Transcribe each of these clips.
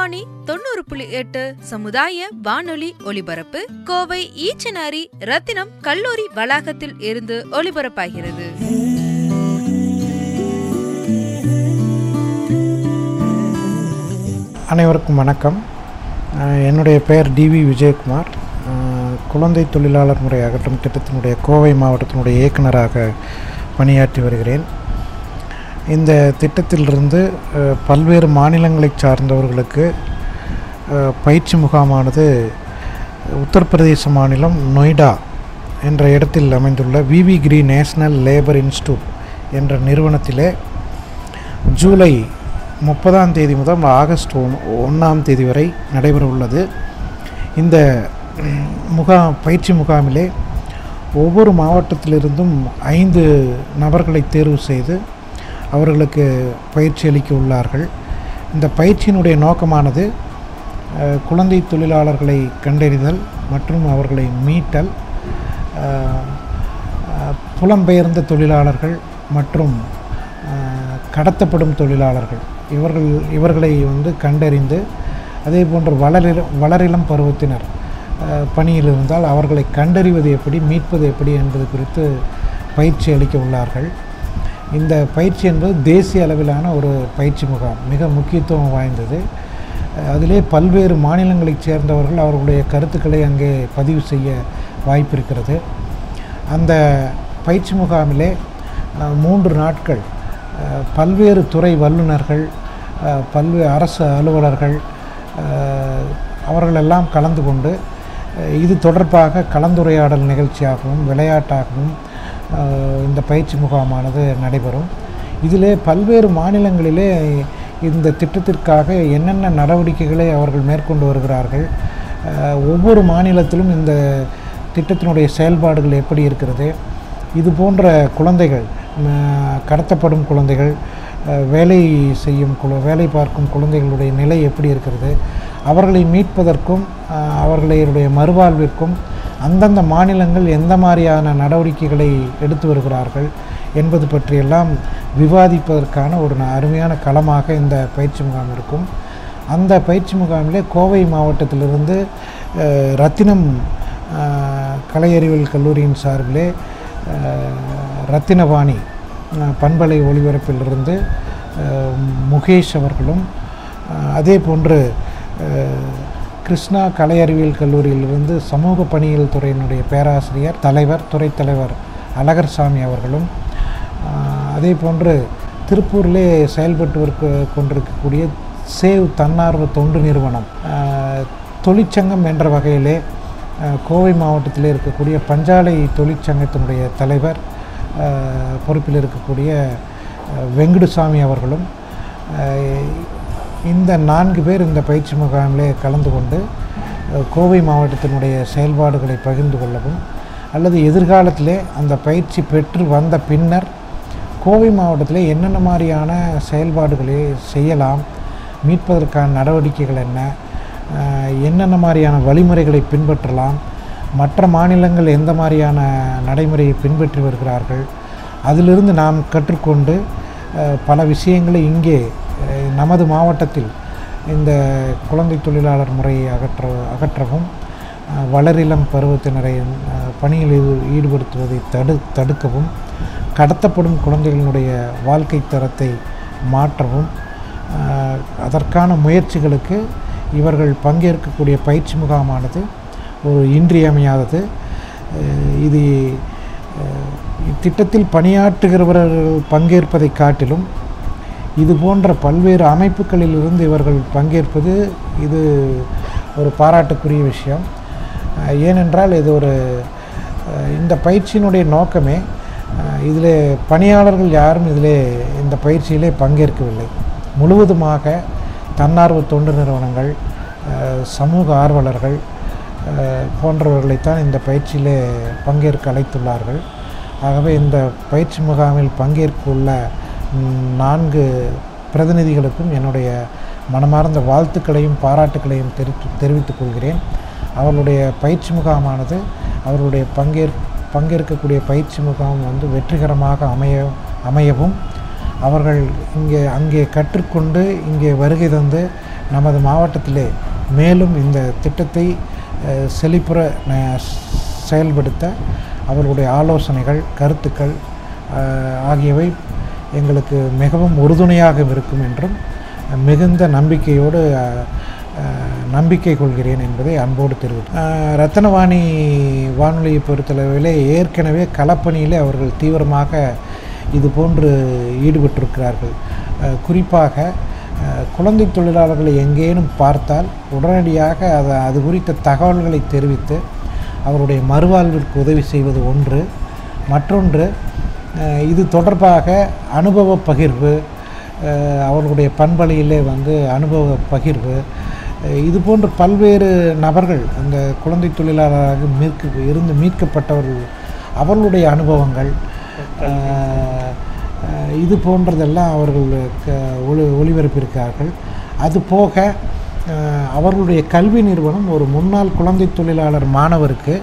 வாணி தொண்ணூறு புள்ளி எட்டு சமுதாய வானொலி ஒலிபரப்பு கோவை ஈச்சனாரி ரத்தினம் கல்லூரி வளாகத்தில் இருந்து ஒலிபரப்பாகிறது. அனைவருக்கும் வணக்கம். என்னுடைய பெயர் டிவி விஜயகுமார். குழந்தை தொழிலாளர் முறை அகற்றும் திட்டத்தினுடைய கோவை மாவட்டத்தினுடைய இயக்குனராக பணியாற்றி வருகிறேன். இந்த திட்டத்திலிருந்து பல்வேறு மாநிலங்களை சார்ந்தவர்களுக்கு பயிற்சி முகாமானது உத்தரப்பிரதேச மாநிலம் நொய்டா என்ற இடத்தில் அமைந்துள்ள V V Giri national labour institute என்ற நிறுவனத்திலே ஜூலை முப்பதாம் தேதி முதல் ஆகஸ்ட் ஒன் ஒன்றாம் தேதி வரை நடைபெற உள்ளது இந்த முகாம் பயிற்சி முகாமிலே ஒவ்வொரு மாவட்டத்திலிருந்தும் ஐந்து நபர்களை தேர்வு செய்து அவர்களுக்கு பயிற்சி அளிக்க உள்ளார்கள். இந்த பயிற்சியினுடைய நோக்கமானது குழந்தை தொழிலாளர்களை கண்டறிதல் மற்றும் அவர்களை மீட்டல் புலம்பெயர்ந்த தொழிலாளர்கள் மற்றும் கடத்தப்படும் தொழிலாளர்கள். இவர்கள் இவர்களை வந்து கண்டறிந்து அதே போன்று வளரில வளரிளம் பருவத்தினர் பணியில் இருந்தால் அவர்களை கண்டறிவது எப்படி மீட்பது எப்படி என்பது குறித்து பயிற்சி அளிக்க உள்ளார்கள். இந்த பயிற்சி என்பது தேசிய அளவிலான ஒரு பயிற்சி முகாம் மிக முக்கியத்துவம் வாய்ந்தது. அதிலே பல்வேறு மாநிலங்களைச் சேர்ந்தவர்கள் அவர்களுடைய கருத்துக்களை அங்கே பதிவு செய்ய வாய்ப்பு இருக்கிறது அந்த பயிற்சி முகாமிலே மூன்று நாட்கள் பல்வேறு துறை வல்லுநர்கள் பல்வேறு அரசு அலுவலர்கள் அவர்களெல்லாம் கலந்து கொண்டு இது தொடர்பாக கலந்துரையாடல் நிகழ்ச்சியாகவும் விளையாட்டாகவும் இந்த பயிற்சி முகாமானது நடைபெறும். இதிலே பல்வேறு மாநிலங்களிலே இந்த திட்டத்திற்காக என்னென்ன நடவடிக்கைகளை அவர்கள் மேற்கொண்டு வருகிறார்கள் ஒவ்வொரு மாநிலத்திலும் இந்த திட்டத்தினுடைய செயல்பாடுகள் எப்படி இருக்கிறது இது போன்ற குழந்தைகள் கடத்தப்படும் குழந்தைகள் வேலை செய்யும் குழ வேலை பார்க்கும் குழந்தைகளுடைய நிலை எப்படி இருக்கிறது அவர்களை மீட்பதற்கும் அவர்களுடைய மறுவாழ்விற்கும் அந்தந்த மாநிலங்கள் எந்த மாதிரியான நடவடிக்கைகளை எடுத்து வருகிறார்கள் என்பது பற்றியெல்லாம் விவாதிப்பதற்கான ஒரு ந- அருமையான களமாக இந்த பயிற்சி முகாம் இருக்கும். அந்த பயிற்சி முகாமிலே கோவை மாவட்டத்திலிருந்து ரத்தினம் கலையறிவியல் கல்லூரியின் சார்பிலே ரத்தினவாணி பண்பலை ஒளிபரப்பிலிருந்து முகேஷ் அவர்களும் அதே போன்று கிருஷ்ணா கலை அறிவியல் கல்லூரியிலிருந்து சமூக பணியியல் துறையினுடைய பேராசிரியர் தலைவர் துறை தலைவர் அழகர்சாமி அவர்களும் அதே போன்று திருப்பூரிலே செயல்பட்டு கொண்டிருக்கக்கூடிய சேவ் தன்னார்வ தொண்டு நிறுவனம் தொழிற்சங்கம் என்ற வகையிலே கோவை மாவட்டத்திலே இருக்கக்கூடிய பஞ்சாலை தொழிற்சங்கத்தினுடைய தலைவர் பொறுப்பில் இருக்கக்கூடிய வெங்குடுசாமி அவர்களும் இந்த நான்கு பேர் இந்த பயிற்சி முகாமிலே கலந்து கொண்டு கோவை மாவட்டத்தினுடைய செயல்பாடுகளை பகிர்ந்து கொள்ளவும் அல்லது எதிர்காலத்திலே அந்த பயிற்சி பெற்று வந்த பின்னர் கோவை மாவட்டத்தில் என்னென்ன மாதிரியான செயல்பாடுகளை செய்யலாம் மீட்பதற்கான நடவடிக்கைகள் என்ன என்னென்ன மாதிரியான வழிமுறைகளை பின்பற்றலாம் மற்ற மாநிலங்கள் எந்த மாதிரியான நடைமுறையை பின்பற்றி வருகிறார்கள் அதிலிருந்து நாம் கற்றுக்கொண்டு பல விஷயங்களை இங்கே நமது மாவட்டத்தில் இந்த குழந்தை தொழிலாளர் முறையை அகற்ற அகற்றவும் வளரிளம் பருவத்தினரை பணியில் ஈடுபடுத்துவதை தடு தடுக்கவும் கடத்தப்படும் குழந்தைகளினுடைய வாழ்க்கை தரத்தை மாற்றவும் அதற்கான முயற்சிகளுக்கு இவர்கள் பங்கேற்கக்கூடிய பயிற்சி முகாமானது ஒரு இன்றியமையாதது. இது இத்திட்டத்தில் பணியாற்றுகிறவர்கள் பங்கேற்பதை காட்டிலும் இது போன்ற பல்வேறு அமைப்புகளிலிருந்து இவர்கள் பங்கேற்பது இது ஒரு பாராட்டுக்குரிய விஷயம். ஏனென்றால் இது ஒரு இந்த பயிற்சியினுடைய நோக்கமே இதில் பணியாளர்கள் யாரும் இதில் இந்த பயிற்சியிலே பங்கேற்கவில்லை. முழுவதுமாக தன்னார்வ தொண்டு நிறுவனங்கள் சமூக ஆர்வலர்கள் போன்றவர்களைத்தான் இந்த பயிற்சியிலே பங்கேற்க அழைத்துள்ளார்கள். ஆகவே இந்த பயிற்சி முகாமில் பங்கேற்க உள்ள நான்கு பிரதிநிதிகளுக்கும் என்னுடைய மனமார்ந்த வாழ்த்துக்களையும் பாராட்டுக்களையும் தெரிவித்து தெரிவித்துக் கொள்கிறேன். அவர்களுடைய பயிற்சி முகாமானது அவர்களுடைய பங்கேற் பங்கேற்கக்கூடிய பயிற்சி முகாம் வந்து வெற்றிகரமாக அமைய அமையவும் அவர்கள் இங்கே அங்கே கற்றுக்கொண்டு இங்கே வருகை தந்து நமது மாவட்டத்திலே மேலும் இந்த திட்டத்தை செழிப்புற செயல்படுத்த அவர்களுடைய ஆலோசனைகள் கருத்துக்கள் ஆகியவை எங்களுக்கு மிகவும் உறுதுணையாக இருக்கும் என்றும் மிகுந்த நம்பிக்கையோடு நம்பிக்கை கொள்கிறேன் என்பதை அன்போடு தெரிவித்து ரத்தனவாணி வானொலியை பொறுத்தளவிலே ஏற்கனவே களப்பணியிலே அவர்கள் தீவிரமாக இது போன்று ஈடுபட்டிருக்கிறார்கள். குறிப்பாக குழந்தை தொழிலாளர்களை எங்கேனும் பார்த்தால் உடனடியாக அதை அது குறித்த தகவல்களை தெரிவித்து அவருடைய மறுவாழ்விற்கு உதவி செய்வது ஒன்று. மற்றொன்று இது தொடர்பாக அனுபவ பகிர்வு அவர்களுடைய பண்பலையிலே வந்து அனுபவ பகிர்வு இது போன்ற பல்வேறு நபர்கள் அந்த குழந்தை தொழிலாளராக மீட்க இருந்து மீட்கப்பட்டவர்கள் அவர்களுடைய அனுபவங்கள் இது போன்றதெல்லாம் அவர்கள் க- ஒளி ஒளிபரப்பியிருக்கிறார்கள். அது போக அவர்களுடைய கல்வி நிறுவனம் ஒரு முன்னாள் குழந்தை தொழிலாளர் மாணவருக்கு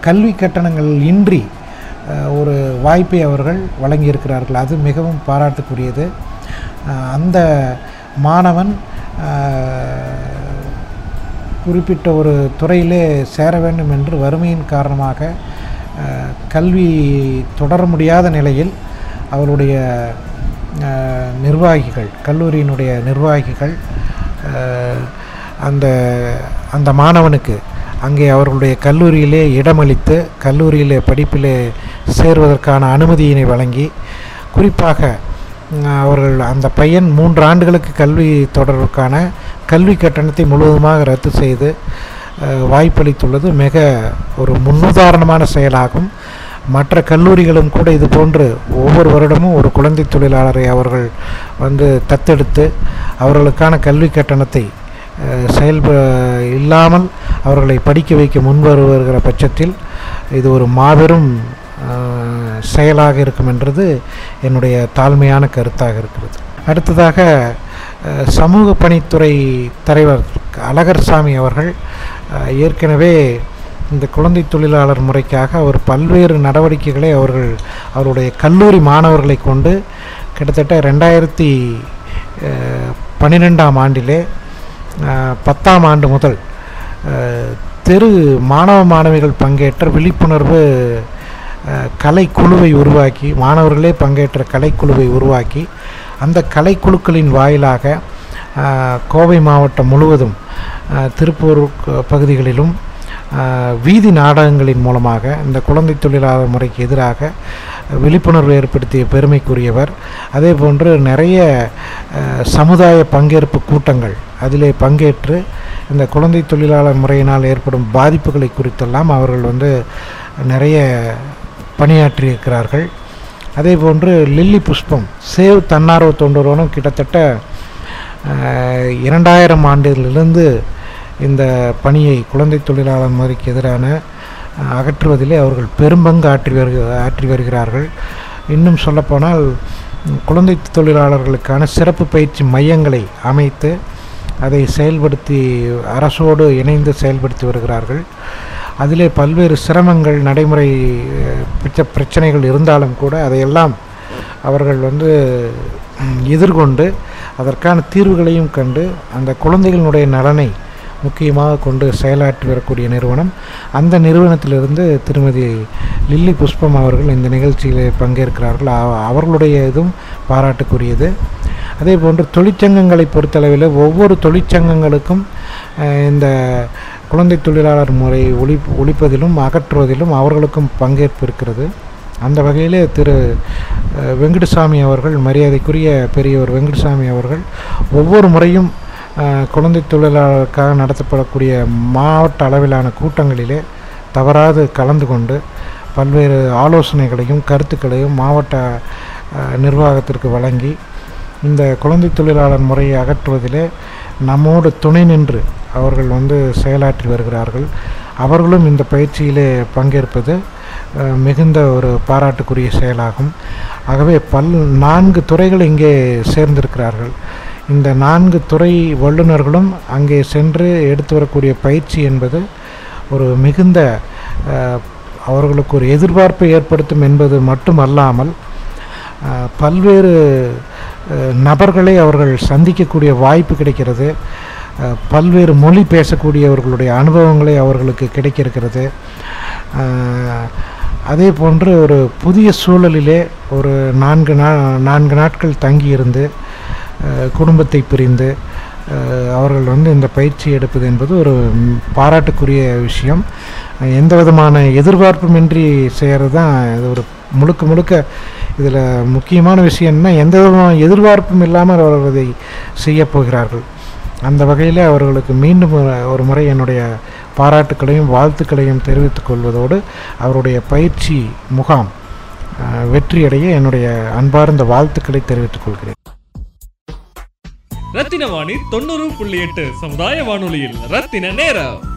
கல்வி கட்டணங்கள் இன்றி ஒரு வாய்ப்பை அவர்கள் வழங்கியிருக்கிறார்கள். அது மிகவும் பாராட்டுக்குரியது. அந்த மாணவன் குறிப்பிட்ட ஒரு துறையிலே சேர வேண்டும் என்று வறுமையின் காரணமாக கல்வி தொடர முடியாத நிலையில் அவருடைய நிர்வாகிகள் கல்லூரியினுடைய நிர்வாகிகள் அந்த அந்த மாணவனுக்கு அங்கே அவர்களுடைய கல்லூரியிலே இடமளித்து கல்லூரியிலே படிப்பிலே சேர்வதற்கான அனுமதியினை வழங்கி குறிப்பாக அவர்கள் அந்த பையன் மூன்று ஆண்டுகளுக்கு கல்வி தொடர்புக்கான கல்வி கட்டணத்தை முழுவதுமாக ரத்து செய்து வாய்ப்பளித்துள்ளது. மிக ஒரு முன்னுதாரணமான செயலாகும். மற்ற கல்லூரிகளும் கூட இது போன்று ஒவ்வொரு வருடமும் ஒரு குழந்தை தொழிலாளரை அவர்கள் வந்து தத்தெடுத்து அவர்களுக்கான கல்வி கட்டணத்தை செயல்ப இல்லாமல் அவர்களை படிக்க வைக்க முன்வருகிற பட்சத்தில் இது ஒரு மாபெரும் செயலாக இருக்கும் என்றது என்னுடைய தாழ்மையான கருத்தாக இருக்கிறது. அடுத்ததாக சமூக பணித்துறை தலைவர் அழகர்சாமி அவர்கள் ஏற்கனவே இந்த குழந்தை தொழிலாளர் முறைக்காக அவர் பல்வேறு நடவடிக்கைகளை அவர்கள் அவருடைய கல்லூரி மாணவர்களை கொண்டு கிட்டத்தட்ட ரெண்டாயிரத்தி பன்னிரெண்டாம் ஆண்டிலே பத்தாம் ஆண்டு முதல் தெரு மாணவ மாணவிகள் பங்கேற்ற விழிப்புணர்வு கலைக்குழுவை உருவாக்கி மாணவர்களே பங்கேற்ற கலைக்குழுவை உருவாக்கி அந்த கலைக்குழுக்களின் வாயிலாக கோவை மாவட்டம் முழுவதும் திருப்பூர் பகுதிகளிலும் வீதி நாடகங்களின் மூலமாக இந்த குழந்தை தொழிலாளர் முறைக்கு எதிராக விழிப்புணர்வு ஏற்படுத்திய பெருமைக்குரியவர். அதே போன்று நிறைய சமுதாய பங்கேற்பு கூட்டங்கள் அதிலே பங்கேற்று இந்த குழந்தை தொழிலாளர் முறையினால் ஏற்படும் பாதிப்புகளை குறித்தெல்லாம் அவர்கள் வந்து நிறைய பணியாற்றியிருக்கிறார்கள். அதே போன்று லில்லி புஷ்பம் சேவ் தன்னார்வ தொண்டரோனும் கிட்டத்தட்ட இரண்டாயிரம் ஆண்டிலிருந்து இந்த பணியை குழந்தை தொழிலாளர் முறைக்கு எதிரான அகற்றுவதிலே அவர்கள் பெரும்பங்கு ஆற்றி வருக ஆற்றி வருகிறார்கள். இன்னும் சொல்லப்போனால் குழந்தை தொழிலாளர்களுக்கான சிறப்பு பயிற்சி மையங்களை அமைத்து அதை செயல்படுத்தி அரசோடு இணைந்து செயல்படுத்தி வருகிறார்கள். அதிலே பல்வேறு சிரமங்கள் நடைமுறை பிரச்சனைகள் இருந்தாலும் கூட அதையெல்லாம் அவர்கள் வந்து எதிர்கொண்டு அதற்கான தீர்வுகளையும் கண்டு அந்த குழந்தைகளுடைய நலனை முக்கியமாக கொண்டு செயலாற்றி வரக்கூடிய நிறுவனம். அந்த நிறுவனத்திலிருந்து திருமதி லில்லி புஷ்பம் அவர்கள் இந்த நிகழ்ச்சியில் பங்கேற்கிறார்கள். அவ- அவர்களுடைய இதுவும் பாராட்டுக்குரியது. அதே போன்று தொழிற்சங்கங்களை பொறுத்தளவில் ஒவ்வொரு தொழிற்சங்கங்களுக்கும் இந்த குழந்தை தொழிலாளர் முறை ஒழி ஒழிப்பதிலும் அகற்றுவதிலும் அவர்களுக்கும் பங்கேற்பு இருக்கிறது. அந்த வகையிலே திரு வெங்கடசாமி அவர்கள் மரியாதைக்குரிய பெரியவர் வெங்கடசாமி அவர்கள் ஒவ்வொரு முறையும் குழந்தை தொழிலாளருக்காக நடத்தப்படக்கூடிய மாவட்ட அளவிலான கூட்டங்களிலே தவறாது கலந்து கொண்டு பல்வேறு ஆலோசனைகளையும் கருத்துக்களையும் மாவட்ட நிர்வாகத்திற்கு வழங்கி இந்த குழந்தை தொழிலாளர் முறையை அகற்றுவதிலே நம்மோடு துணை நின்று அவர்கள் வந்து செயலாற்றி வருகிறார்கள். அவர்களும் இந்த பயிற்சியிலே பங்கேற்பது மிகுந்த ஒரு பாராட்டுக்குரிய செயலாகும். ஆகவே பல் நான்கு துறைகள் இங்கே சேர்ந்திருக்கிறார்கள். இந்த நான்கு துறை வல்லுநர்களும் அங்கே சென்று எடுத்து வரக்கூடிய பயிற்சி என்பது ஒரு மிகுந்த அவர்களுக்கு ஒரு எதிர்பார்ப்பை ஏற்படுத்தும் என்பது மட்டுமல்லாமல் பல்வேறு நபர்களை அவர்கள் சந்திக்கக்கூடிய வாய்ப்பு கிடைக்கிறது. பல்வேறு மொழி பேசக்கூடியவர்களுடைய அனுபவங்களை அவர்களுக்கு கிடைக்கிருக்கிறது. அதே போன்று ஒரு புதிய சூழலிலே ஒரு நான்கு நா நான்கு நாட்கள் தங்கியிருந்து குடும்பத்தை பிரிந்து அவர்கள் வந்து இந்த பயிற்சி எடுப்பது என்பது ஒரு பாராட்டுக்குரிய விஷயம். எந்த விதமான எதிர்பார்ப்புமின்றி செய்கிறது தான் இது ஒரு முழுக்க முழுக்க இதில் முக்கியமான விஷயம்னா எந்த விதமான எதிர்பார்ப்பும் இல்லாமல் அவர்கள் அதை செய்யப்போகிறார்கள் அந்த வகையில் அவர்களுக்கு மீண்டும் ஒரு- முறை என்னுடைய பாராட்டுக்களையும் வாழ்த்துக்களையும் தெரிவித்துக் கொள்வதோடு அவருடைய பயிற்சி முகாம் வெற்றியடைய என்னுடைய அன்பார்ந்த வாழ்த்துக்களை தெரிவித்துக் கொள்கிறேன். ரத்தின வாணி தொண்ணூறு புள்ளி எட்டு சமுதாய வானொலியில் ரத்தின நேரம்.